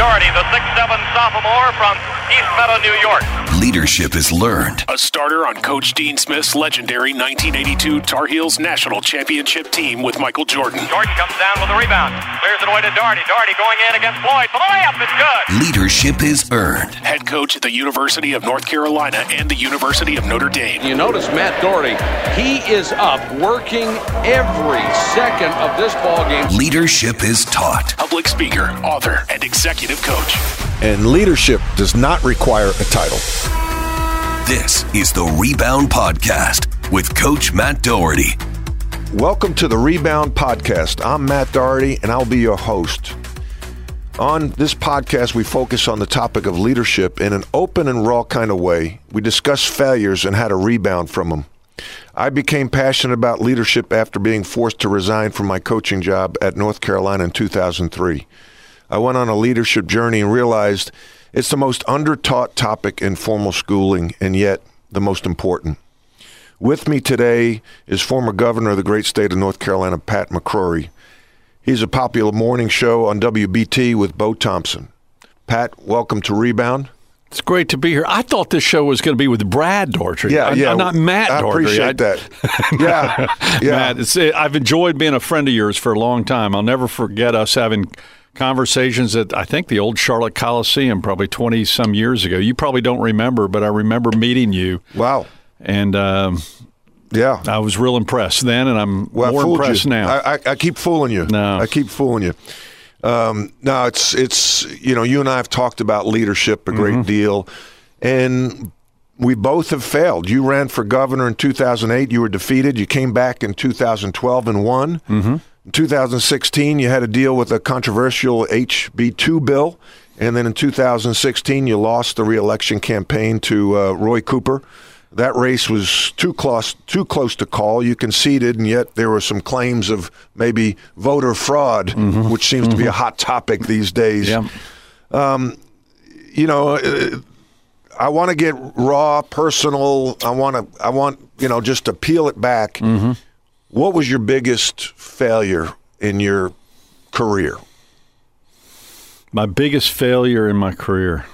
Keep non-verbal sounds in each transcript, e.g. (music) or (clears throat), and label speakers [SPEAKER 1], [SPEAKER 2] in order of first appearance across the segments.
[SPEAKER 1] Doherty, the 6'7 sophomore from East Meadow, New York.
[SPEAKER 2] Leadership is learned.
[SPEAKER 3] A starter on Coach Dean Smith's legendary 1982 Tar Heels national championship team with Michael Jordan.
[SPEAKER 1] Jordan comes down with a rebound. Clears it away to Doherty. Doherty going in against Floyd. For the layup, it's good.
[SPEAKER 2] Leadership is earned.
[SPEAKER 3] Head coach at the University of North Carolina and the University of Notre Dame.
[SPEAKER 4] You notice Matt Doherty, he is up working every second of this ball game.
[SPEAKER 2] Leadership is taught.
[SPEAKER 3] Public speaker, author, and executive coach.
[SPEAKER 5] And leadership does not require a title.
[SPEAKER 2] This is the Rebound Podcast with Coach Matt Doherty.
[SPEAKER 5] Welcome to the Rebound Podcast. I'm Matt Doherty, and I'll be your host. On this podcast, we focus on the topic of leadership in an open and raw kind of way. We discuss failures and how to rebound from them. I became passionate about leadership after being forced to resign from my coaching job at North Carolina in 2003. I went on a leadership journey and realized it's the most undertaught topic in formal schooling and yet the most important. With me today is former governor of the great state of North Carolina, Pat McCrory. He's a popular morning show on WBT with Bo Thompson. Pat, welcome to Rebound.
[SPEAKER 6] It's great to be here. I thought this show was going to be with Brad Daugherty.
[SPEAKER 5] Yeah, yeah.
[SPEAKER 6] Not Matt
[SPEAKER 5] I appreciate that. Yeah, (laughs) yeah.
[SPEAKER 6] Matt, it's, I've enjoyed being a friend of yours for a long time. I'll never forget us having conversations at I think the old Charlotte Coliseum probably 20 some years ago. You probably don't remember, but I remember meeting you.
[SPEAKER 5] Wow.
[SPEAKER 6] And um,
[SPEAKER 5] Yeah.
[SPEAKER 6] I was real impressed then, and I'm
[SPEAKER 5] Well,
[SPEAKER 6] more impressed
[SPEAKER 5] you.
[SPEAKER 6] now.
[SPEAKER 5] I, I, I keep fooling you.
[SPEAKER 6] No.
[SPEAKER 5] I keep fooling you. Um, no, it's it's you know you and I have talked about leadership a
[SPEAKER 6] Mm-hmm.
[SPEAKER 5] great deal, and we both have failed. You ran for governor in 2008. You were defeated. You came back in 2012 and won. Mm-hmm. In 2016, you had to deal with a controversial HB2 bill, and then in 2016, you lost the reelection campaign to uh, Roy Cooper. That race was too close, too close to call. You conceded, and yet there were some claims of maybe voter fraud, which seems to be a hot topic these days.
[SPEAKER 6] yeah.
[SPEAKER 5] You know, uh, I want to get raw, personal. I want to, I want, you know, just to peel it back. What was your biggest failure in your career?
[SPEAKER 6] my biggest failure in my career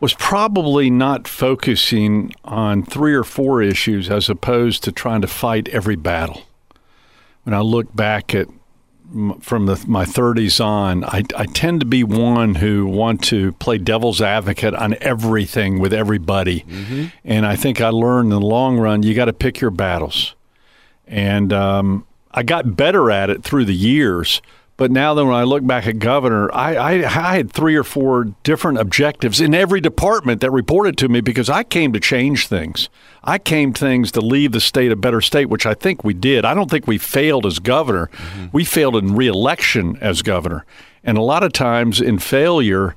[SPEAKER 6] was probably not focusing on three or four issues as opposed to trying to fight every battle. When I look back at from the, my 30s on, I, I tend to be one who want to play devil's advocate on everything with everybody, mm-hmm. and I think I learned in the long run you got to pick your battles and um, I got better at it through the years. But now that when I look back at governor, I, I, I had three or four different objectives in every department that reported to me because I came to change things. I came things to leave the state a better state, which I think we did. I don't think we failed as governor. We failed in reelection as governor. And a lot of times in failure,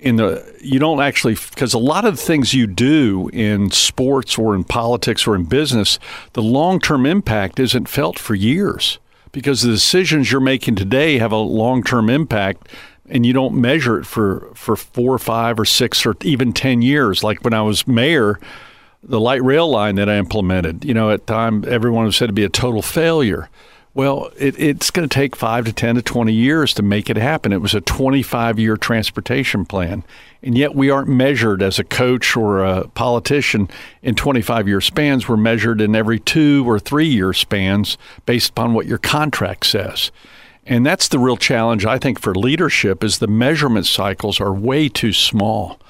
[SPEAKER 6] in the you don't actually because a lot of the things you do in sports or in politics or in business the long-term impact isn't felt for years because the decisions you're making today have a long-term impact and you don't measure it for for 4 or 5 or 6 or even 10 years. Like when I was mayor the light rail line that I implemented you know at time everyone said to be a total failure well, it, it's going to take five to 10 to 20 years to make it happen. It was a 25 year transportation plan. And yet we aren't measured as a coach or a politician in 25 year spans. We're measured in every two or three year spans based upon what your contract says. And that's the real challenge, I think, for leadership is the measurement cycles are way too small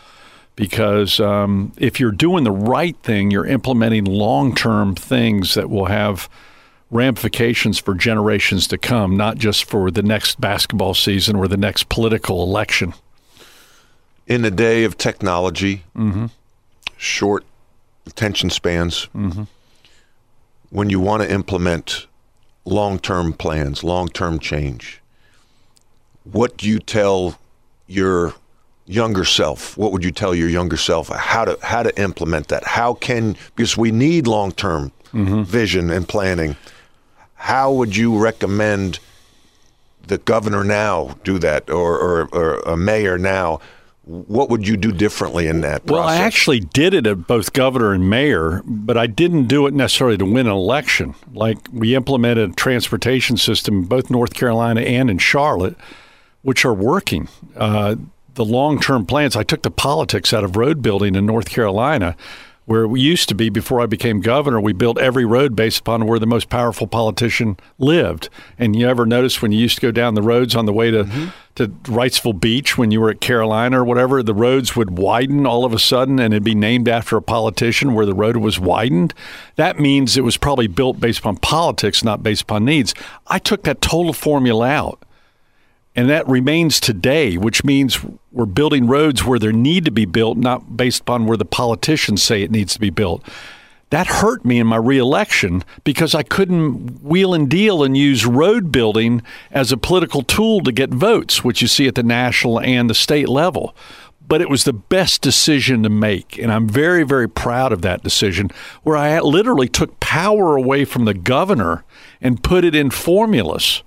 [SPEAKER 6] because um, if you're doing the right thing, you're implementing long term things that will have ramifications for generations to come, not just for the next basketball season or the next political election.
[SPEAKER 5] In the day of technology, mm-hmm. short attention spans, mm-hmm. when you want to implement long term plans, long term change, what do you tell your younger self? What would you tell your younger self how to how to implement that? How can because we need long term mm-hmm. vision and planning. How would you recommend the governor now do that, or, or, or a mayor now? What would you do differently in that
[SPEAKER 6] Well, I actually did it at both governor and mayor, but I didn't do it necessarily to win an election. Like we implemented a transportation system in both North Carolina and in Charlotte, which are working. Uh, the long term plans. I took the politics out of road building in North Carolina, where we used to be before I became governor. We built every road based upon where the most powerful politician lived. And you ever notice when you used to go down the roads on the way to,
[SPEAKER 5] Mm-hmm.
[SPEAKER 6] to Wrightsville Beach when you were at Carolina or whatever, the roads would widen all of a sudden and it'd be named after a politician where the road was widened? That means it was probably built based upon politics, not based upon needs. I took that total formula out. And that remains today, which means we're building roads where they need to be built, not based upon where the politicians say it needs to be built. That hurt me in my reelection because I couldn't wheel and deal and use road building as a political tool to get votes, which you see at the national and the state level. But it was the best decision to make. And I'm very, very proud of that decision where I literally took power away from the governor and put it in formulas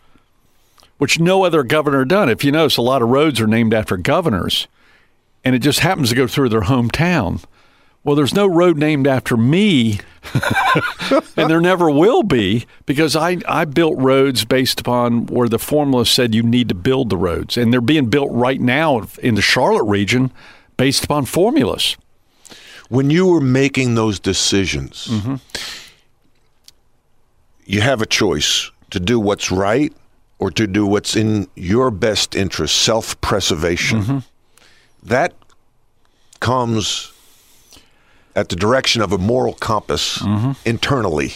[SPEAKER 6] which no other governor done. If you notice, a lot of roads are named after governors, and it just happens to go through their hometown. Well, there's no road named after me, (laughs) and there never will be because I, I built roads based upon where the formula said you need to build the roads. And they're being built right now in the Charlotte region based upon formulas.
[SPEAKER 5] When you were making those decisions,
[SPEAKER 6] Mm-hmm.
[SPEAKER 5] you have a choice to do what's right or to do what's in your best interest, self preservation.
[SPEAKER 6] Mm-hmm.
[SPEAKER 5] That comes at the direction of a moral compass
[SPEAKER 6] Mm-hmm.
[SPEAKER 5] internally.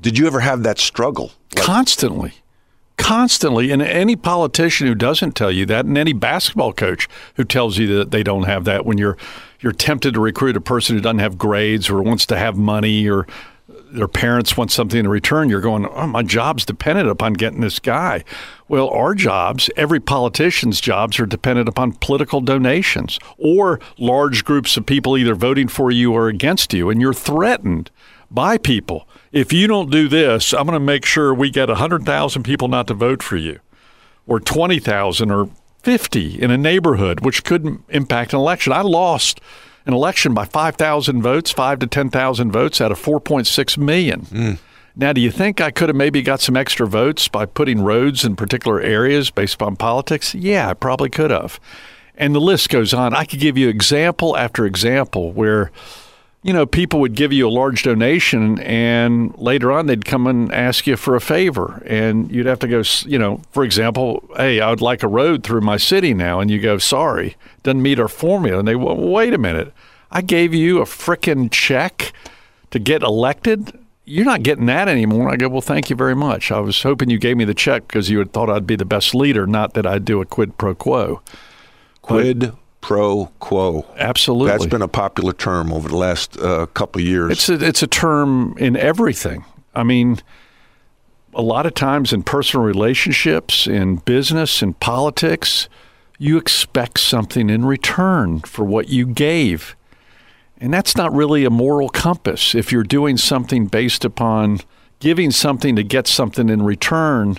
[SPEAKER 5] Did you ever have that struggle?
[SPEAKER 6] Constantly. Constantly. And any politician who doesn't tell you that, and any basketball coach who tells you that they don't have that when you're you're tempted to recruit a person who doesn't have grades or wants to have money or their parents want something in return, you're going, oh, my job's dependent upon getting this guy. Well, our jobs, every politician's jobs are dependent upon political donations or large groups of people either voting for you or against you, and you're threatened by people. If you don't do this, I'm going to make sure we get 100,000 people not to vote for you, or 20,000 or 50 in a neighborhood, which could impact an election. I lost an election by 5,000 votes, 5 to 10,000 votes out of 4.6 million. Mm. Now, do you think I could have maybe got some extra votes by putting roads in particular areas based upon politics? Yeah, I probably could have. And the list goes on. I could give you example after example where you know, people would give you a large donation and later on they'd come and ask you for a favor. And you'd have to go, you know, for example, hey, I would like a road through my city now. And you go, sorry, doesn't meet our formula. And they, well, wait a minute. I gave you a frickin' check to get elected. You're not getting that anymore. I go, well, thank you very much. I was hoping you gave me the check because you had thought I'd be the best leader, not that I'd do a quid pro quo.
[SPEAKER 5] Quid pro quo.
[SPEAKER 6] Absolutely.
[SPEAKER 5] That's been a popular term over the last uh, couple of years.
[SPEAKER 6] It's a, it's a term in everything. I mean, a lot of times in personal relationships, in business, in politics, you expect something in return for what you gave. And that's not really a moral compass. If you're doing something based upon giving something to get something in return,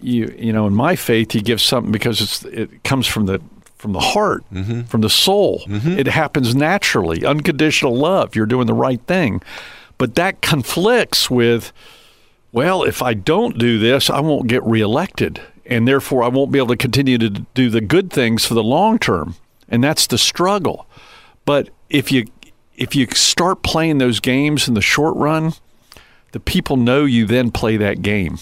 [SPEAKER 6] you you know, in my faith, you give something because it's it comes from the from the heart, mm-hmm. from the soul. Mm-hmm. It happens naturally, unconditional love. You're doing the right thing, but that conflicts with, well, if I don't do this, I won't get reelected, and therefore I won't be able to continue to do the good things for the long term, and that's the struggle. But if you if you start playing those games in the short run, the people know you then play that game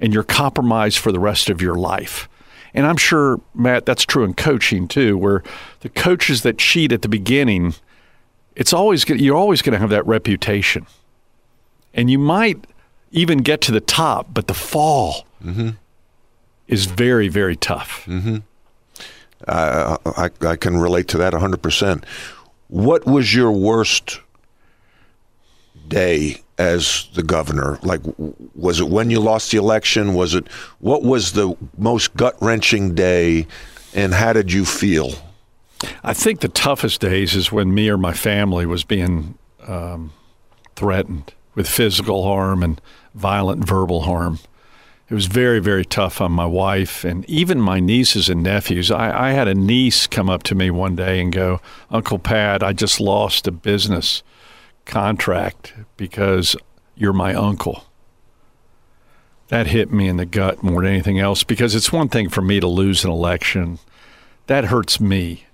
[SPEAKER 6] and you're compromised for the rest of your life. And I'm sure, Matt, that's true in coaching too, where the coaches that cheat at the beginning, it's always you're always going to have that reputation, and you might even get to the top, but the fall is very, very tough.
[SPEAKER 5] Uh, I, I can relate to that 100%. What was your worst day as the governor? Like, was it when you lost the election? Was it what was the most gut wrenching day, and how did you feel?
[SPEAKER 6] I think the toughest days is when me or my family was being um, threatened with physical harm and violent verbal harm. It was very, very tough on my wife and even my nieces and nephews. I, I had a niece come up to me one day and go, Uncle Pat, I just lost a business contract because you're my uncle. That hit me in the gut more than anything else because it's one thing for me to lose an election that hurts me.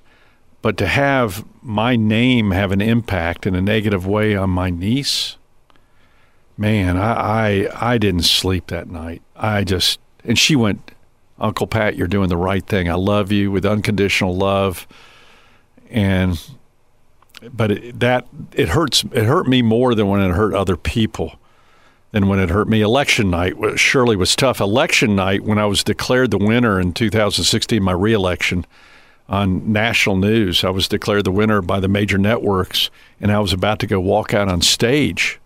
[SPEAKER 6] But to have my name have an impact in a negative way on my niece, man, I, I I didn't sleep that night. I just and she went, Uncle Pat, you're doing the right thing. I love you with unconditional love, and but it, that it hurts. It hurt me more than when it hurt other people. Than when it hurt me. Election night surely was tough. Election night, when I was declared the winner in 2016, my reelection on national news, I was declared the winner by the major networks, and I was about to go walk out on stage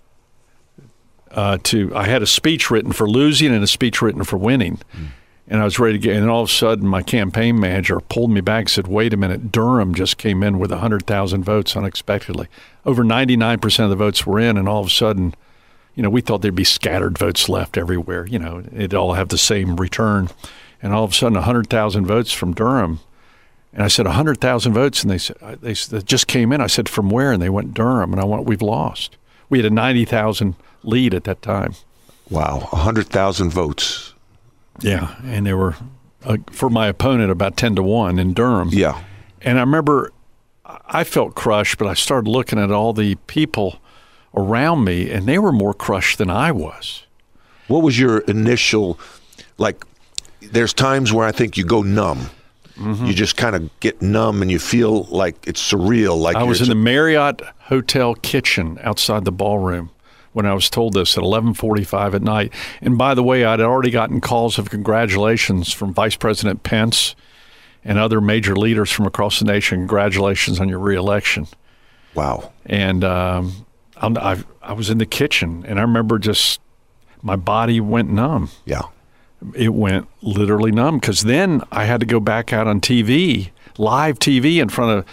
[SPEAKER 6] uh, to I had a speech written for losing and a speech written for winning. Mm. And I was ready to get, and all of a sudden, my campaign manager pulled me back and said, Wait a minute, Durham just came in with 100,000 votes unexpectedly. Over 99% of the votes were in, and all of a sudden, you know, we thought there'd be scattered votes left everywhere. You know, it'd all have the same return. And all of a sudden, 100,000 votes from Durham. And I said, 100,000 votes. And they said, uh, they, they just came in. I said, From where? And they went, Durham. And I went, We've lost. We had a 90,000 lead at that time.
[SPEAKER 5] Wow, 100,000 votes.
[SPEAKER 6] Yeah, and they were uh, for my opponent about 10 to 1 in Durham.
[SPEAKER 5] Yeah.
[SPEAKER 6] And I remember I felt crushed, but I started looking at all the people around me and they were more crushed than I was.
[SPEAKER 5] What was your initial like there's times where I think you go numb. Mm-hmm. You just kind of get numb and you feel like it's surreal like
[SPEAKER 6] I was in the Marriott Hotel kitchen outside the ballroom when I was told this at 11:45 at night. And by the way, I'd already gotten calls of congratulations from Vice President Pence and other major leaders from across the nation. Congratulations on your reelection.
[SPEAKER 5] Wow.
[SPEAKER 6] And um, I, I was in the kitchen, and I remember just my body went numb.
[SPEAKER 5] Yeah.
[SPEAKER 6] It went literally numb because then I had to go back out on TV, live TV in front of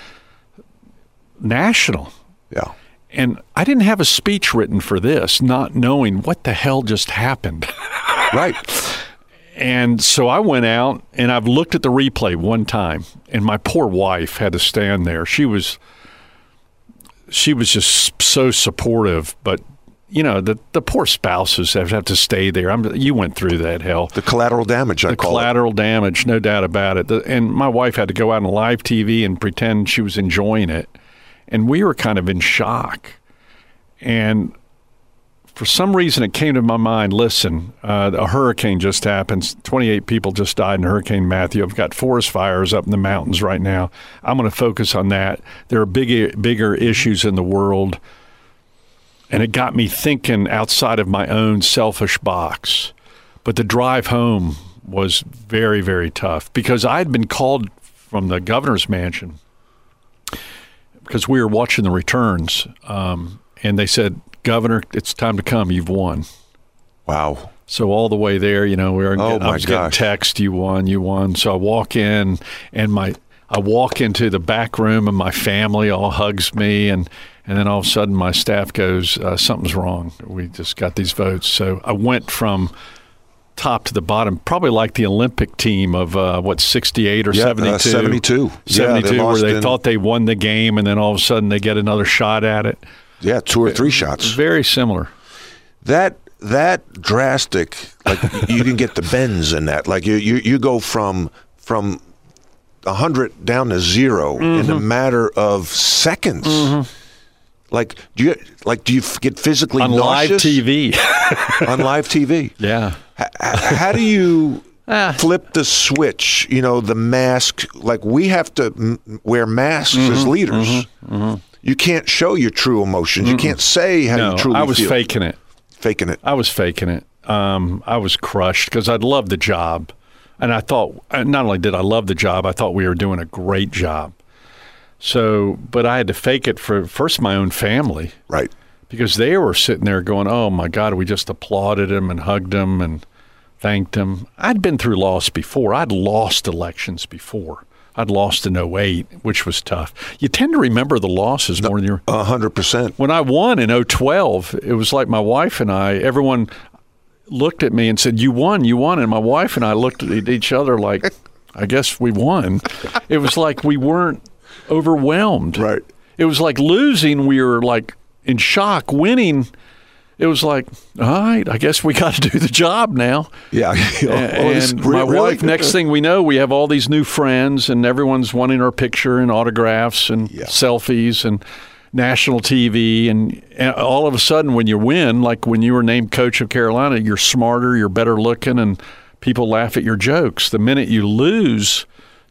[SPEAKER 6] national.
[SPEAKER 5] Yeah.
[SPEAKER 6] And I didn't have a speech written for this, not knowing what the hell just happened. (laughs)
[SPEAKER 5] right.
[SPEAKER 6] And so I went out and I've looked at the replay one time, and my poor wife had to stand there. She was she was just so supportive, but you know the the poor spouses have, have to stay there. I'm, you went through that hell.
[SPEAKER 5] The collateral damage. I
[SPEAKER 6] the collateral it. damage, no doubt about it. The, and my wife had to go out on live TV and pretend she was enjoying it and we were kind of in shock. And for some reason, it came to my mind listen, uh, a hurricane just happened. 28 people just died in Hurricane Matthew. I've got forest fires up in the mountains right now. I'm going to focus on that. There are big, bigger issues in the world. And it got me thinking outside of my own selfish box. But the drive home was very, very tough because I had been called from the governor's mansion because we were watching the returns, um, and they said, "Governor, it's time to come. You've won."
[SPEAKER 5] Wow.
[SPEAKER 6] So all the way there, you know, we were.
[SPEAKER 5] Oh
[SPEAKER 6] I was getting text, "You won, you won." So I walk in, and my I walk into the back room, and my family all hugs me, and and then all of a sudden, my staff goes, uh, "Something's wrong. We just got these votes." So I went from top to the bottom, probably like the Olympic team of uh, what 68 or
[SPEAKER 5] yeah,
[SPEAKER 6] 72.
[SPEAKER 5] Uh, 72.
[SPEAKER 6] 72
[SPEAKER 5] yeah,
[SPEAKER 6] where they
[SPEAKER 5] in,
[SPEAKER 6] thought they won the game and then all of a sudden they get another shot at it.
[SPEAKER 5] Yeah, two or three shots.
[SPEAKER 6] Very similar.
[SPEAKER 5] That that drastic like (laughs) you can get the bends in that. Like you you, you go from from 100 down to 0 mm-hmm. in a mm-hmm. matter of seconds. Mm-hmm. Like do you like do you get physically
[SPEAKER 6] on
[SPEAKER 5] nauseous?
[SPEAKER 6] live TV? (laughs)
[SPEAKER 5] on live TV. (laughs)
[SPEAKER 6] Yeah.
[SPEAKER 5] H- how do you (laughs) ah. flip the switch? You know, the mask. Like we have to m- wear masks mm-hmm, as leaders. Mm-hmm, mm-hmm. You can't show your true emotions. You can't say how
[SPEAKER 6] no,
[SPEAKER 5] you truly
[SPEAKER 6] I was
[SPEAKER 5] feel.
[SPEAKER 6] faking it.
[SPEAKER 5] Faking it.
[SPEAKER 6] I was faking it. Um, I was crushed because I loved the job, and I thought not only did I love the job, I thought we were doing a great job. So, but I had to fake it for first my own family.
[SPEAKER 5] Right.
[SPEAKER 6] Because they were sitting there going, oh my God, we just applauded him and hugged him and thanked him. I'd been through loss before. I'd lost elections before. I'd lost in 08, which was tough. You tend to remember the losses more than you're.
[SPEAKER 5] 100%.
[SPEAKER 6] When I won in 012, it was like my wife and I, everyone looked at me and said, You won, you won. And my wife and I looked at each other like, (laughs) I guess we won. It was like we weren't overwhelmed.
[SPEAKER 5] Right.
[SPEAKER 6] It was like losing. We were like in shock. Winning, it was like, all right, I guess we (laughs) got to do the job now.
[SPEAKER 5] Yeah. (laughs)
[SPEAKER 6] Oh, and
[SPEAKER 5] Oh, this-
[SPEAKER 6] my wife, next thing we know, we have all these new friends, and everyone's wanting our picture and autographs and
[SPEAKER 5] Yeah.
[SPEAKER 6] selfies and national TV. And, and all of a sudden, when you win, like when you were named coach of Carolina, you're smarter, you're better looking, and people laugh at your jokes. The minute you lose,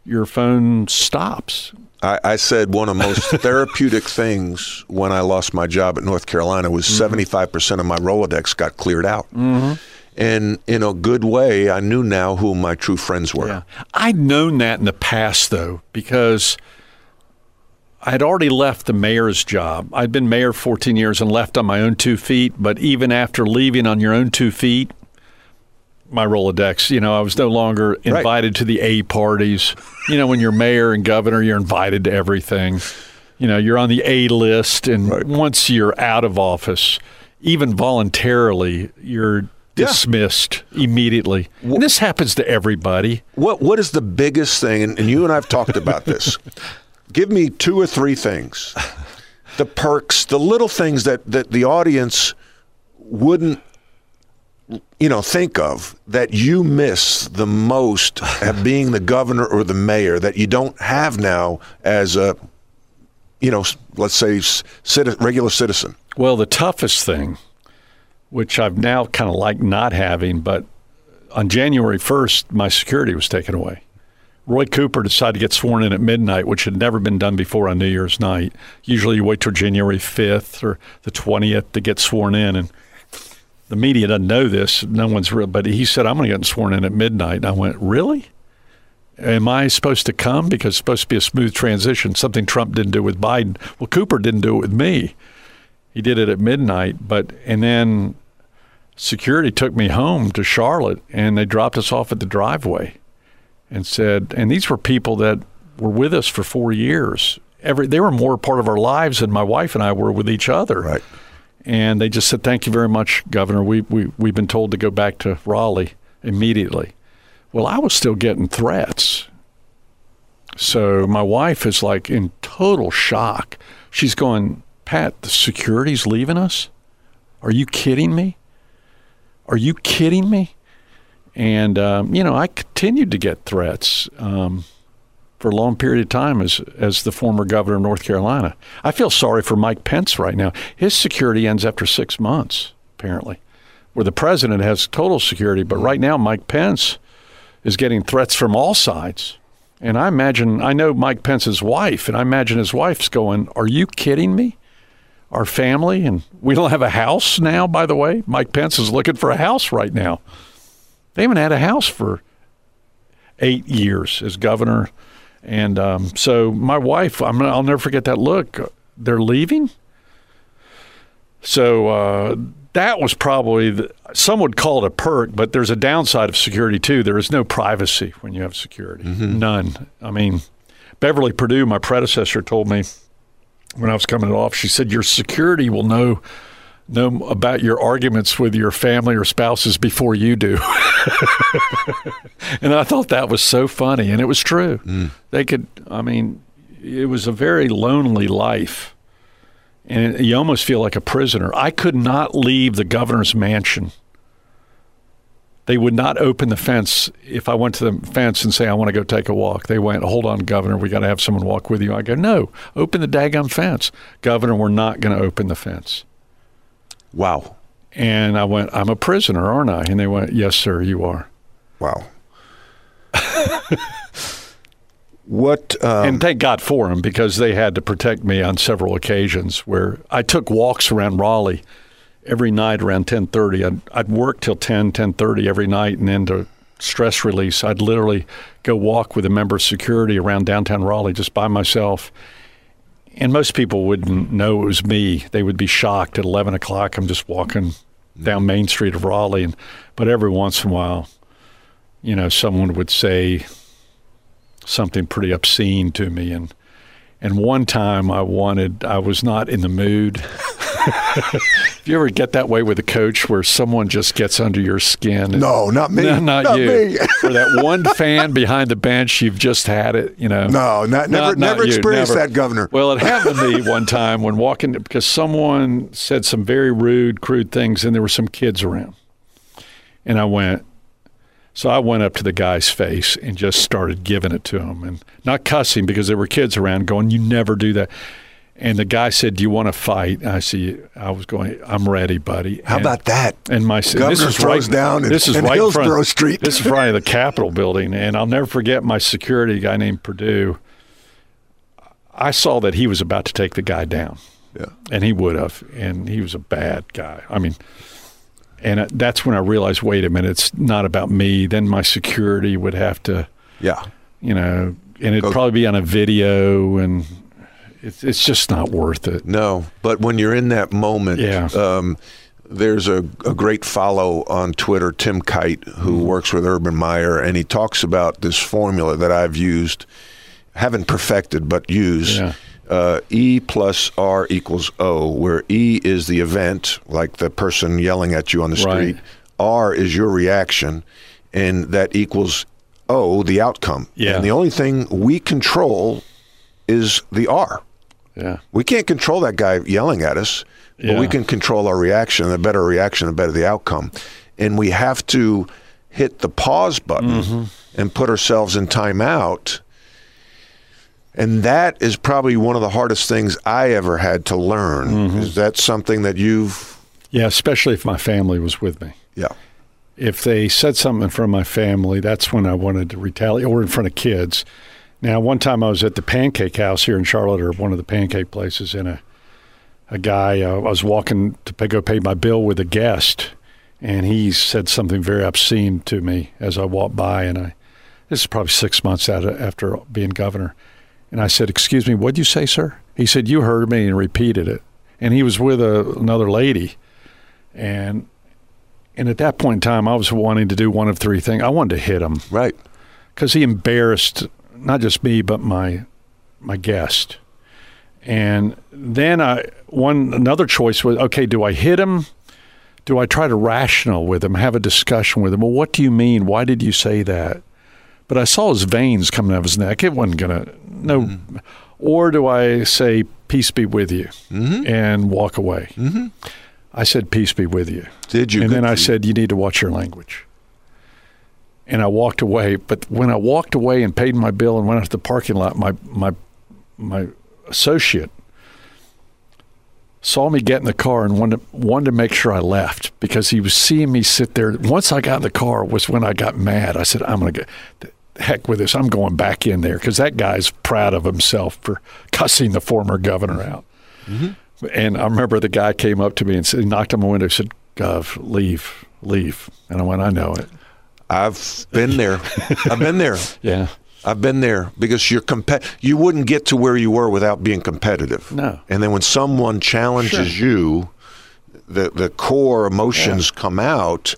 [SPEAKER 6] your phone stops.
[SPEAKER 5] I, I said one of the most (laughs) therapeutic things when I lost my job at North Carolina was
[SPEAKER 6] Mm-hmm.
[SPEAKER 5] 75 percent of my Rolodex got cleared out. And in a good way, I knew now who my true friends were.
[SPEAKER 6] Yeah. I'd known that in the past, though, because I'd already left the mayor's job. I'd been mayor 14 years and left on my own two feet. But even after leaving on your own two feet, my Rolodex, you know, I was no longer invited to the A parties. You know, when you're mayor and governor, you're invited to everything. You know, you're on the A list. And
[SPEAKER 5] Right.
[SPEAKER 6] once you're out of office, even voluntarily, you're
[SPEAKER 5] Yeah.
[SPEAKER 6] dismissed immediately. And this happens to everybody.
[SPEAKER 5] What What is the biggest thing? And, and you and I've talked about this. (laughs) Give me two or three things. The perks, the little things that that the audience wouldn't, you know, think of that you miss the most at (laughs) being the governor or the mayor that you don't have now as a, you know, let's say citi- regular citizen.
[SPEAKER 6] Well, the toughest thing, which I've now kind of like not having, but on January 1st, my security was taken away. Roy Cooper decided to get sworn in at midnight, which had never been done before on New Year's night. Usually you wait till January 5th or the 20th to get sworn in. And the media doesn't know this. No one's real. But he said, I'm going to get sworn in at midnight. And I went, Really? Am I supposed to come? Because it's supposed to be a smooth transition, something Trump didn't do with Biden. Well, Cooper didn't do it with me he did it at midnight but and then security took me home to charlotte and they dropped us off at the driveway and said and these were people that were with us for four years every they were more part of our lives than my wife and i were with each other
[SPEAKER 5] Right.
[SPEAKER 6] And they just said thank you very much governor we, we, we've been told to go back to raleigh immediately well i was still getting threats so my wife is like in total shock. She's going, Pat, the security's leaving us? Are you kidding me? Are you kidding me? And, um, you know, I continued to get threats um, for a long period of time as, as the former governor of North Carolina. I feel sorry for Mike Pence right now. His security ends after six months, apparently, where the president has total security. But right now, Mike Pence is getting threats from all sides. And I imagine, I know Mike Pence's wife, and I imagine his wife's going, Are you kidding me? Our family, and we don't have a house now, by the way. Mike Pence is looking for a house right now. They haven't had a house for eight years as governor. And um, so my wife, I'm, I'll never forget that look. They're leaving? So uh, that was probably the, some would call it a perk, but there's a downside of security too. There is no privacy when you have security, none. I mean, Beverly Perdue, my predecessor, told me when I was coming off. She said your security will know know about your arguments with your family or spouses before you do. (laughs) and I thought that was so funny, and it was true. Mm. They could. I mean, it was a very lonely life and you almost feel like a prisoner. I could not leave the governor's mansion. They would not open the fence if I went to the fence and say I want to go take a walk. They went, "Hold on, governor, we got to have someone walk with you." I go, "No, open the daggum fence, governor. We're not going to open the fence."
[SPEAKER 5] Wow.
[SPEAKER 6] And I went, "I'm a prisoner, aren't I?" And they went, "Yes, sir, you are."
[SPEAKER 5] Wow. what? Um,
[SPEAKER 6] and thank God for them because they had to protect me on several occasions where I took walks around Raleigh every night around 10:30. I'd, I'd work till 10, 10:30 every night, and then to stress release, I'd literally go walk with a member of security around downtown Raleigh just by myself. And most people wouldn't know it was me. They would be shocked at 11 o'clock. I'm just walking down mm. Main Street of Raleigh, and but every once in a while, you know, someone would say something pretty obscene to me and and one time I wanted I was not in the mood (laughs) If you ever get that way with a coach where someone just gets under your skin?
[SPEAKER 5] No, not me.
[SPEAKER 6] No, not,
[SPEAKER 5] Not
[SPEAKER 6] you.
[SPEAKER 5] me.
[SPEAKER 6] or that one fan behind the bench, you've just had it, you know.
[SPEAKER 5] No, not, never,
[SPEAKER 6] Not-
[SPEAKER 5] never experienced
[SPEAKER 6] never.
[SPEAKER 5] that, Governor.
[SPEAKER 6] Well, it happened to me one time when walking because someone said some very rude, crude things, and there were some kids around. And I went, so I went up to the guy's face and just started giving it to him and not cussing because there were kids around going, You never do that. And the guy said, Do you want to fight? And I see, I was going, I'm ready, buddy.
[SPEAKER 5] How
[SPEAKER 6] And-
[SPEAKER 5] about that?
[SPEAKER 6] and my
[SPEAKER 5] Governor
[SPEAKER 6] this is right
[SPEAKER 5] down in-
[SPEAKER 6] This is
[SPEAKER 5] in
[SPEAKER 6] right in front-
[SPEAKER 5] Street.
[SPEAKER 6] This is right of the Capitol building, and I'll never forget my security guy named Purdue. I saw that he was about to take the guy down,
[SPEAKER 5] Yeah.
[SPEAKER 6] and he would have, and he was a bad guy. I mean, and uh, that's when I realized, wait a minute, it's not about me. Then my security would have to,
[SPEAKER 5] Yeah.
[SPEAKER 6] you know, and it'd
[SPEAKER 5] Go-
[SPEAKER 6] probably be on a video, and it's it's just not worth it.
[SPEAKER 5] No, but when you're in that moment,
[SPEAKER 6] Yeah.
[SPEAKER 5] um, there's a, a great follow on Twitter, Tim Kight, who
[SPEAKER 6] Mm-hmm.
[SPEAKER 5] works with Urban Meyer, and he talks about this formula that I've used, haven't perfected, but use.
[SPEAKER 6] Yeah.
[SPEAKER 5] Uh, e plus R equals O, where E is the event, like the person yelling at you on the
[SPEAKER 6] Right.
[SPEAKER 5] street. R is your reaction, and that equals O, the outcome.
[SPEAKER 6] Yeah.
[SPEAKER 5] And the only thing we control is the R.
[SPEAKER 6] Yeah.
[SPEAKER 5] We can't control that guy yelling at us, but we can control our reaction. The better reaction, the better the outcome. And we have to hit the pause button
[SPEAKER 6] Mm-hmm.
[SPEAKER 5] and put ourselves in timeout. And that is probably one of the hardest things I ever had to learn.
[SPEAKER 6] Mm-hmm.
[SPEAKER 5] Is that something that you've,
[SPEAKER 6] Yeah, especially if my family was with me.
[SPEAKER 5] yeah,
[SPEAKER 6] if they said something in front of my family, that's when I wanted to retaliate, or in front of kids. Now, one time I was at the Pancake House here in Charlotte, or one of the pancake places, and a a guy uh, I was walking to pay, go pay my bill with a guest, and he said something very obscene to me as I walked by, and I this is probably six months out of, after being governor, and I said, "Excuse me, what'd you say, sir?" He said, "You heard me," and repeated it, and he was with a, another lady, and and at that point in time, I was wanting to do one of three things. I wanted to hit him
[SPEAKER 5] right.
[SPEAKER 6] because he embarrassed not just me but my my guest. And then I one another choice was okay. Do I hit him? Do I try to rational with him, have a discussion with him? Well, what do you mean? Why did you say that? But I saw his veins coming out of his neck. It wasn't gonna no. Or do I say peace be with you and walk away? Mm-hmm. I said peace be with you.
[SPEAKER 5] Did you?
[SPEAKER 6] And then I
[SPEAKER 5] you.
[SPEAKER 6] said, You need to watch your language. And I walked away. But when I walked away and paid my bill and went out to the parking lot, my my my associate saw me get in the car and wanted wanted to make sure I left because he was seeing me sit there. Once I got in the car was when I got mad. I said, I'm going to get the heck with this. I'm going back in there because that guy's proud of himself for cussing the former governor out. Mm-hmm. And I remember the guy came up to me and said, he knocked on my window, and said, Gov, leave, leave. And I went, I know it.
[SPEAKER 5] I've been there. I've been there. (laughs)
[SPEAKER 6] Yeah.
[SPEAKER 5] I've been there because you're comp- you wouldn't get to where you were without being competitive.
[SPEAKER 6] No.
[SPEAKER 5] And then when someone challenges you, the the core emotions come out.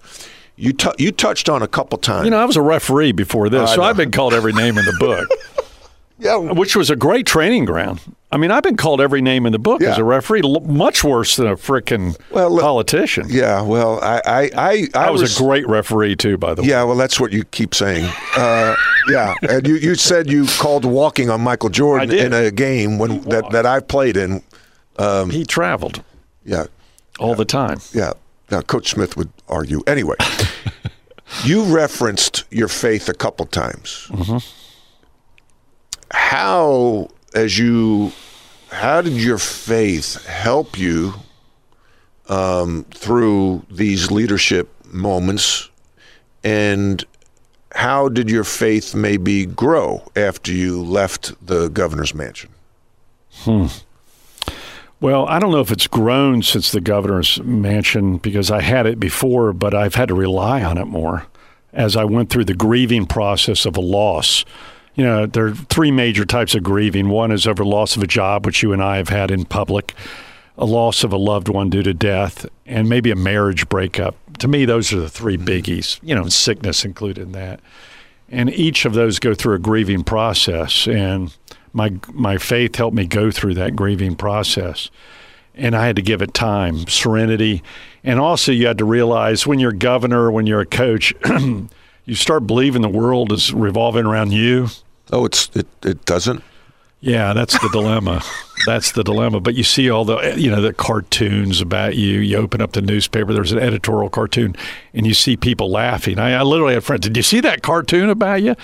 [SPEAKER 5] You tou you touched on a couple times.
[SPEAKER 6] You know, I was a referee before this,
[SPEAKER 5] I
[SPEAKER 6] so
[SPEAKER 5] know.
[SPEAKER 6] I've been called every name in the book, (laughs)
[SPEAKER 5] yeah,
[SPEAKER 6] which was a great training ground. I mean, I've been called every name in the book as a referee, much worse than a frickin'
[SPEAKER 5] Well,
[SPEAKER 6] politician.
[SPEAKER 5] yeah. Well, I I I, I
[SPEAKER 6] was
[SPEAKER 5] res-
[SPEAKER 6] a great referee, too, by the way.
[SPEAKER 5] Yeah, well, that's what you keep saying. Uh, yeah, and you, you said you called walking on Michael Jordan in a game when that, that I played in.
[SPEAKER 6] He traveled
[SPEAKER 5] Yeah,
[SPEAKER 6] all the time.
[SPEAKER 5] yeah. Now, Coach Smith would argue. Anyway, (laughs) you referenced your faith a couple times. How, as you, how did your faith help you um, through these leadership moments, and how did your faith maybe grow after you left the governor's mansion? hmm.
[SPEAKER 6] Well, I don't know if it's grown since the governor's mansion because I had it before, but I've had to rely on it more as I went through the grieving process of a loss. You know, there are three major types of grieving. One is over loss of a job, which you and I have had in public, a loss of a loved one due to death, and maybe a marriage breakup. To me, those are the three mm-hmm. biggies, you know, sickness included in that. And each of those go through a grieving process. And my my faith helped me go through that grieving process. and I had to give it time, serenity, and also you had to realize when you're governor, when you're a coach, (clears throat) you start believing the world is revolving around you.
[SPEAKER 5] Oh, it's it, it doesn't.
[SPEAKER 6] Yeah, that's the dilemma. (laughs) That's the dilemma. But you see all the you know the cartoons about you. You open up the newspaper. There's an editorial cartoon, and you see people laughing. I, I literally had friends. Did you see that cartoon about you?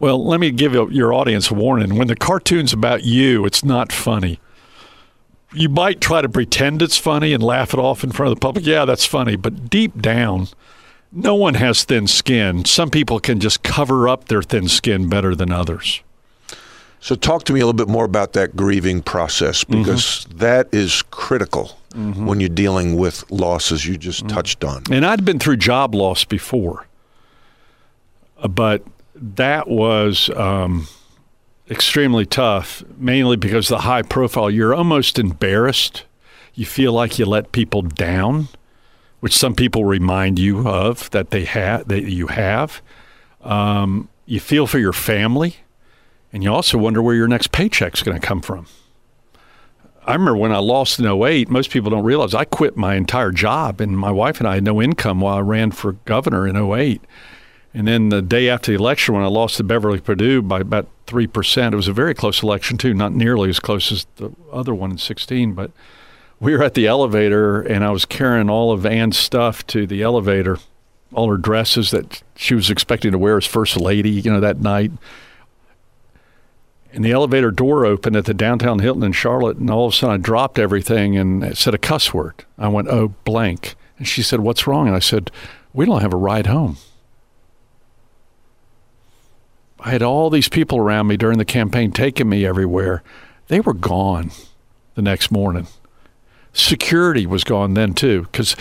[SPEAKER 6] Well, let me give your audience a warning. When the cartoon's about you, it's not funny. You might try to pretend it's funny and laugh it off in front of the public. Yeah, that's funny. But deep down, no one has thin skin. Some people can just cover up their thin skin better than others.
[SPEAKER 5] So, talk to me a little bit more about that grieving process
[SPEAKER 6] Mm-hmm.
[SPEAKER 5] because that is critical when you're dealing with losses you just
[SPEAKER 6] Mm-hmm.
[SPEAKER 5] touched on.
[SPEAKER 6] And I'd been through job loss before, Uh, but that was um, extremely tough, mainly because the high profile. You're almost embarrassed. You feel like you let people down, which some people remind you of that they have that you have. Um, you feel for your family, and you also wonder where your next paycheck's going to come from. I remember when I lost in 08, most people don't realize I quit my entire job and my wife and I had no income while I ran for governor in 08. And then the day after the election, when I lost to Beverly Perdue by about 3%, it was a very close election, too, not nearly as close as the other one in 16. But we were at the elevator and I was carrying all of Ann's stuff to the elevator, all her dresses that she was expecting to wear as first lady, you know, that night and the elevator door opened at the downtown Hilton in Charlotte, and all of a sudden I dropped everything and said a cuss word. I went, oh, blank. And she said, what's wrong? And I said, we don't have a ride home. I had all these people around me during the campaign taking me everywhere. They were gone the next morning. Security was gone then, too, because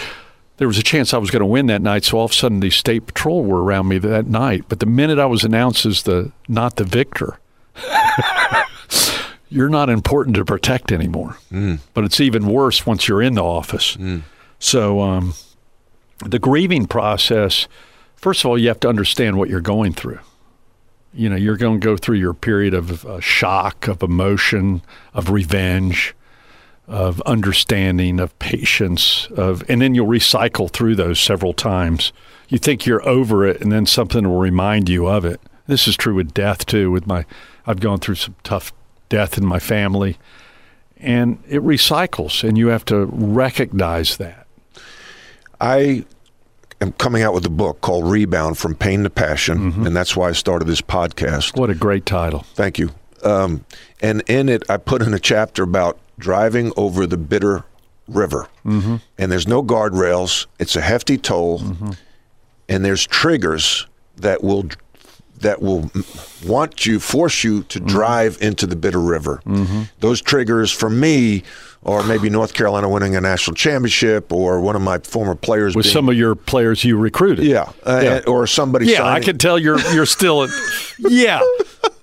[SPEAKER 6] there was a chance I was going to win that night. So all of a sudden, the state patrol were around me that night. But the minute I was announced as the not the victor, (laughs) you're not important to protect anymore. But it's even worse once you're in the office. So um, the grieving process, first of all, you have to understand what you're going through. You know, you're going to go through your period of uh, shock, of emotion, of revenge, of understanding, of patience, of, and then you'll recycle through those several times. You think you're over it, and then something will remind you of it. This is true with death too. With my, I've gone through some tough death in my family, and it recycles, and you have to recognize that.
[SPEAKER 5] I am coming out with a book called Rebound From Pain to Passion,
[SPEAKER 6] Mm-hmm.
[SPEAKER 5] and that's why I started this podcast.
[SPEAKER 6] What a great title!
[SPEAKER 5] Thank you. Um, and in it, I put in a chapter about driving over the bitter river. Mm-hmm. And there's no guardrails, it's a hefty toll,
[SPEAKER 6] Mm-hmm.
[SPEAKER 5] and there's triggers that will that will want you, force you
[SPEAKER 6] Mm-hmm.
[SPEAKER 5] to drive into the bitter river. Those triggers for me are maybe North Carolina winning a national championship or one of my former players
[SPEAKER 6] With
[SPEAKER 5] being-
[SPEAKER 6] some of your players you recruited,
[SPEAKER 5] yeah, uh,
[SPEAKER 6] Yeah.
[SPEAKER 5] or somebody
[SPEAKER 6] yeah, I can tell you're you're still, (laughs) yeah,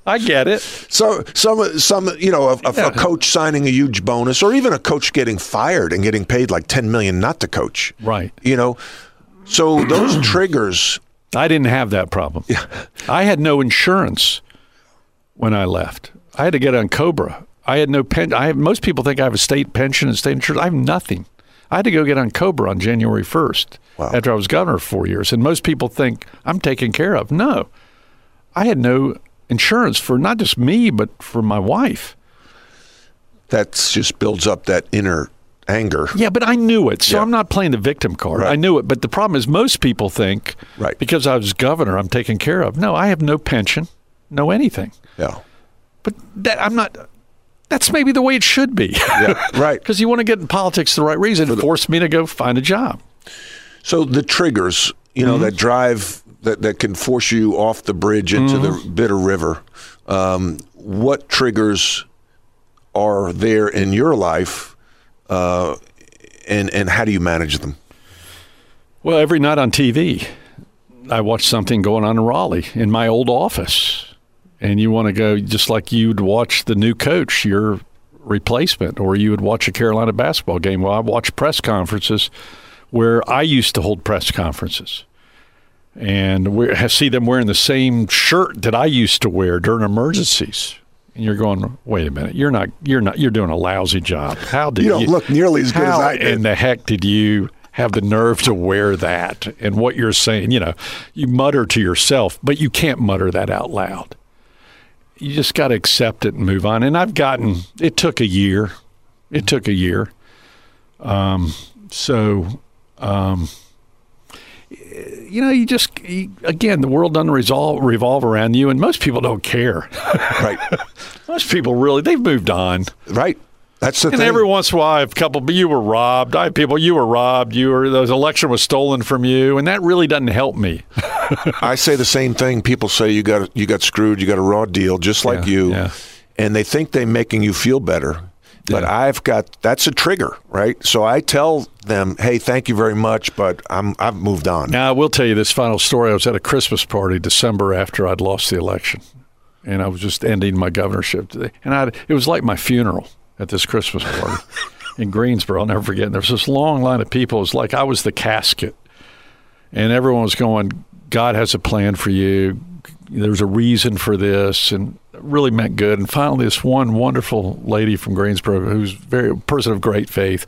[SPEAKER 6] I get it.
[SPEAKER 5] So some some you know a, a,
[SPEAKER 6] Yeah.
[SPEAKER 5] a coach signing a huge bonus, or even a coach getting fired and getting paid like ten million not to coach.
[SPEAKER 6] Right.
[SPEAKER 5] You know, so those (clears throat) triggers.
[SPEAKER 6] I didn't have that problem. I had no insurance when I left. I had to get on Cobra. I had no pen. I have most people think I have a state pension and state insurance. I have nothing. I had to go get on Cobra on January first
[SPEAKER 5] Wow.
[SPEAKER 6] after I was governor for four years, and most people think I'm taken care of. No, I had no insurance for not just me but for my wife.
[SPEAKER 5] That just builds up that inner anger.
[SPEAKER 6] Yeah, but I knew it, so
[SPEAKER 5] Yeah.
[SPEAKER 6] I'm not playing the victim card.
[SPEAKER 5] Right.
[SPEAKER 6] I knew it, but the problem is most people think
[SPEAKER 5] Right.
[SPEAKER 6] because I was governor, I'm taken care of. No, I have no pension, no anything.
[SPEAKER 5] Yeah,
[SPEAKER 6] But that I'm not. That's maybe the way it should be.
[SPEAKER 5] yeah, (laughs) right.
[SPEAKER 6] Because you want to get in politics the right reason. It forced me to go find a job.
[SPEAKER 5] So the triggers, you
[SPEAKER 6] Mm-hmm.
[SPEAKER 5] know, that drive that that can force you off the bridge into
[SPEAKER 6] Mm-hmm.
[SPEAKER 5] the bitter river. Um, what triggers are there in your life, uh, and and how do you manage them?
[SPEAKER 6] Well, every night on TV, I watch something going on in Raleigh in my old office. And you want to go just like you'd watch the new coach, your replacement, or you would watch a Carolina basketball game. Well, I watch press conferences where I used to hold press conferences. And we see them wearing the same shirt that I used to wear during emergencies. and you're going, wait a minute, you're not, you're not, you're doing a lousy job. How did
[SPEAKER 5] You don't look nearly as good as I did.
[SPEAKER 6] in the heck did you have the nerve to wear that? And what you're saying, you know, you mutter to yourself, but you can't mutter that out loud. You just got to accept it and move on. And I've gotten. It took a year. It took a year. Um, so. Um, you know, you just you, again, the world doesn't resolve, revolve around you, and most people don't care.
[SPEAKER 5] Right. (laughs)
[SPEAKER 6] most people really they've moved on.
[SPEAKER 5] right. That's the
[SPEAKER 6] And
[SPEAKER 5] thing.
[SPEAKER 6] every once in a while, a couple, but you were robbed. I have people, you were robbed. You were, the election was stolen from you. And that really doesn't help me. (laughs)
[SPEAKER 5] I say the same thing. People say you got you got screwed. You got a raw deal, just like
[SPEAKER 6] Yeah,
[SPEAKER 5] you,
[SPEAKER 6] yeah.
[SPEAKER 5] and they think they're making you feel better. But
[SPEAKER 6] Yeah.
[SPEAKER 5] I've got that's a trigger, right? So I tell them, "Hey, thank you very much, but I'm I've moved on."
[SPEAKER 6] Now, I will tell you this final story. I was at a Christmas party December after I'd lost the election. And I was just ending my governorship today. And I, it was like my funeral at this Christmas party (laughs) in Greensboro. I'll never forget. And there was this long line of people. It was like I was the casket. And everyone was going, God has a plan for you. There's a reason for this. And really meant good. And finally, this one wonderful lady from Greensboro, who's very a person of great faith,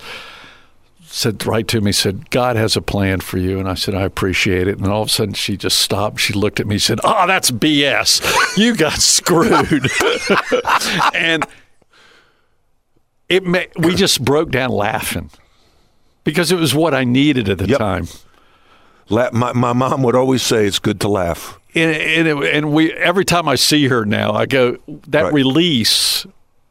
[SPEAKER 6] said right to me, said, God has a plan for you. And I said, I appreciate it. And all of a sudden she just stopped. She looked at me, said, Oh, that's BS. You got screwed. (laughs) and it ma- we just broke down laughing because it was what I needed at the
[SPEAKER 5] Yep.
[SPEAKER 6] time.
[SPEAKER 5] La- my my mom would always say it's good to laugh.
[SPEAKER 6] And, and, it, and we every time I see her now, I go that
[SPEAKER 5] Right.
[SPEAKER 6] release.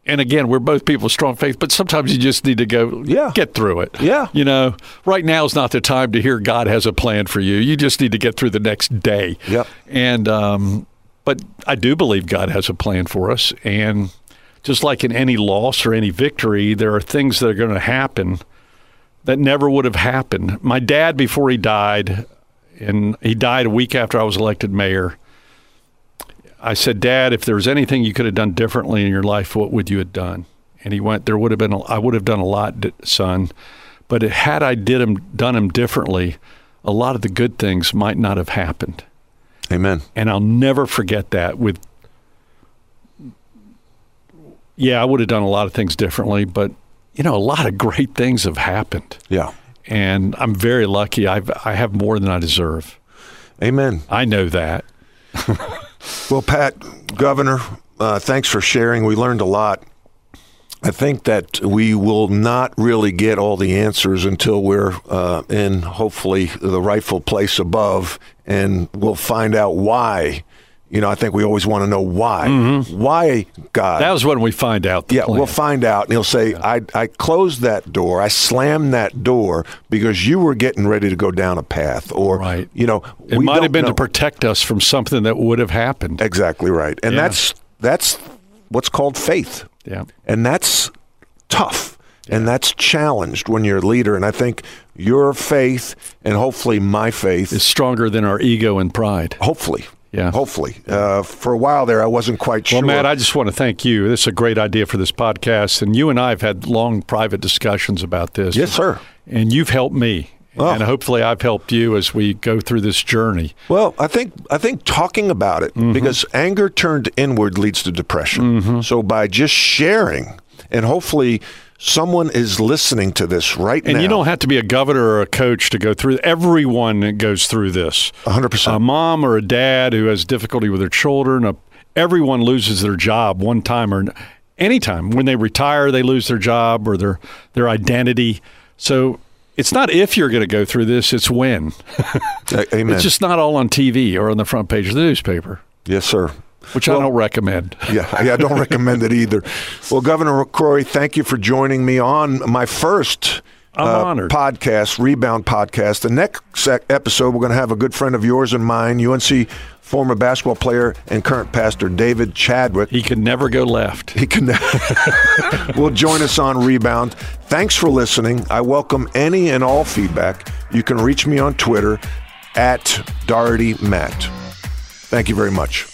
[SPEAKER 6] And again, we're both people of strong faith, but sometimes you just need to go,
[SPEAKER 5] Yeah.
[SPEAKER 6] get through it.
[SPEAKER 5] Yeah.
[SPEAKER 6] you know, right now is not the time to hear God has a plan for you. You just need to get through the next day.
[SPEAKER 5] Yep.
[SPEAKER 6] And um, but I do believe God has a plan for us, and just like in any loss or any victory, there are things that are going to happen that never would have happened. My dad, before he died, and he died a week after I was elected mayor. I said, Dad, if there was anything you could have done differently in your life, what would you have done? And he went, There would have been, a, I would have done a lot, son. But it, had I did him, done him differently, a lot of the good things might not have happened.
[SPEAKER 5] Amen.
[SPEAKER 6] And I'll never forget that. With, yeah, I would have done a lot of things differently, but you know, a lot of great things have happened,
[SPEAKER 5] Yeah.
[SPEAKER 6] And I'm very lucky. I've I have more than I deserve.
[SPEAKER 5] Amen.
[SPEAKER 6] I know that. (laughs)
[SPEAKER 5] Well, Pat, Governor, uh, thanks for sharing. We learned a lot. I think that we will not really get all the answers until we're uh, in hopefully the rightful place above, and we'll find out why. You know, I think we always want to know why. Mm-hmm. Why God?
[SPEAKER 6] That was when we find out.
[SPEAKER 5] Yeah,
[SPEAKER 6] plan.
[SPEAKER 5] we'll find out. And he'll say, I, I closed that door. I slammed that door because you were getting ready to go down a path. Or,
[SPEAKER 6] Right.
[SPEAKER 5] you know,
[SPEAKER 6] It
[SPEAKER 5] we
[SPEAKER 6] might have been
[SPEAKER 5] know.
[SPEAKER 6] to protect us from something that would have happened.
[SPEAKER 5] Exactly right. And
[SPEAKER 6] Yeah.
[SPEAKER 5] that's that's what's called faith.
[SPEAKER 6] Yeah.
[SPEAKER 5] And that's tough. And that's challenged when you're a leader. And I think your faith and hopefully my faith
[SPEAKER 6] Is stronger than our ego and pride.
[SPEAKER 5] hopefully.
[SPEAKER 6] Yeah.
[SPEAKER 5] Hopefully. Uh, for a while there I wasn't quite sure.
[SPEAKER 6] Well, Matt, I just want to thank you. This is a great idea for this podcast. And you and I have had long private discussions about this.
[SPEAKER 5] Yes, sir.
[SPEAKER 6] And you've helped me.
[SPEAKER 5] Oh.
[SPEAKER 6] And hopefully I've helped you as we go through this journey.
[SPEAKER 5] Well, I think I think talking about it
[SPEAKER 6] Mm-hmm.
[SPEAKER 5] because anger turned inward leads to depression. So by just sharing and hopefully someone is listening to this right
[SPEAKER 6] And
[SPEAKER 5] now.
[SPEAKER 6] And you don't have to be a governor or a coach to go through. Everyone goes through this.
[SPEAKER 5] 100%.
[SPEAKER 6] A mom or a dad who has difficulty with their children. A, everyone loses their job one time or anytime. When they retire, they lose their job or their their identity. So it's not if you're going to go through this; it's when. (laughs)
[SPEAKER 5] Amen.
[SPEAKER 6] It's just not all on TV or on the front page of the newspaper,
[SPEAKER 5] yes, sir.
[SPEAKER 6] Which I don't recommend. (laughs)
[SPEAKER 5] Yeah, yeah, I don't recommend it either. Well, Governor McCrory, thank you for joining me on my first uh, podcast, Rebound Podcast. The next episode, we're going to have a good friend of yours and mine, UNC former basketball player and current pastor David Chadwick.
[SPEAKER 6] He can never go left.
[SPEAKER 5] He can never. (laughs) will join us on Rebound. Thanks for listening. I welcome any and all feedback. You can reach me on Twitter at Doherty Matt. Thank you very much.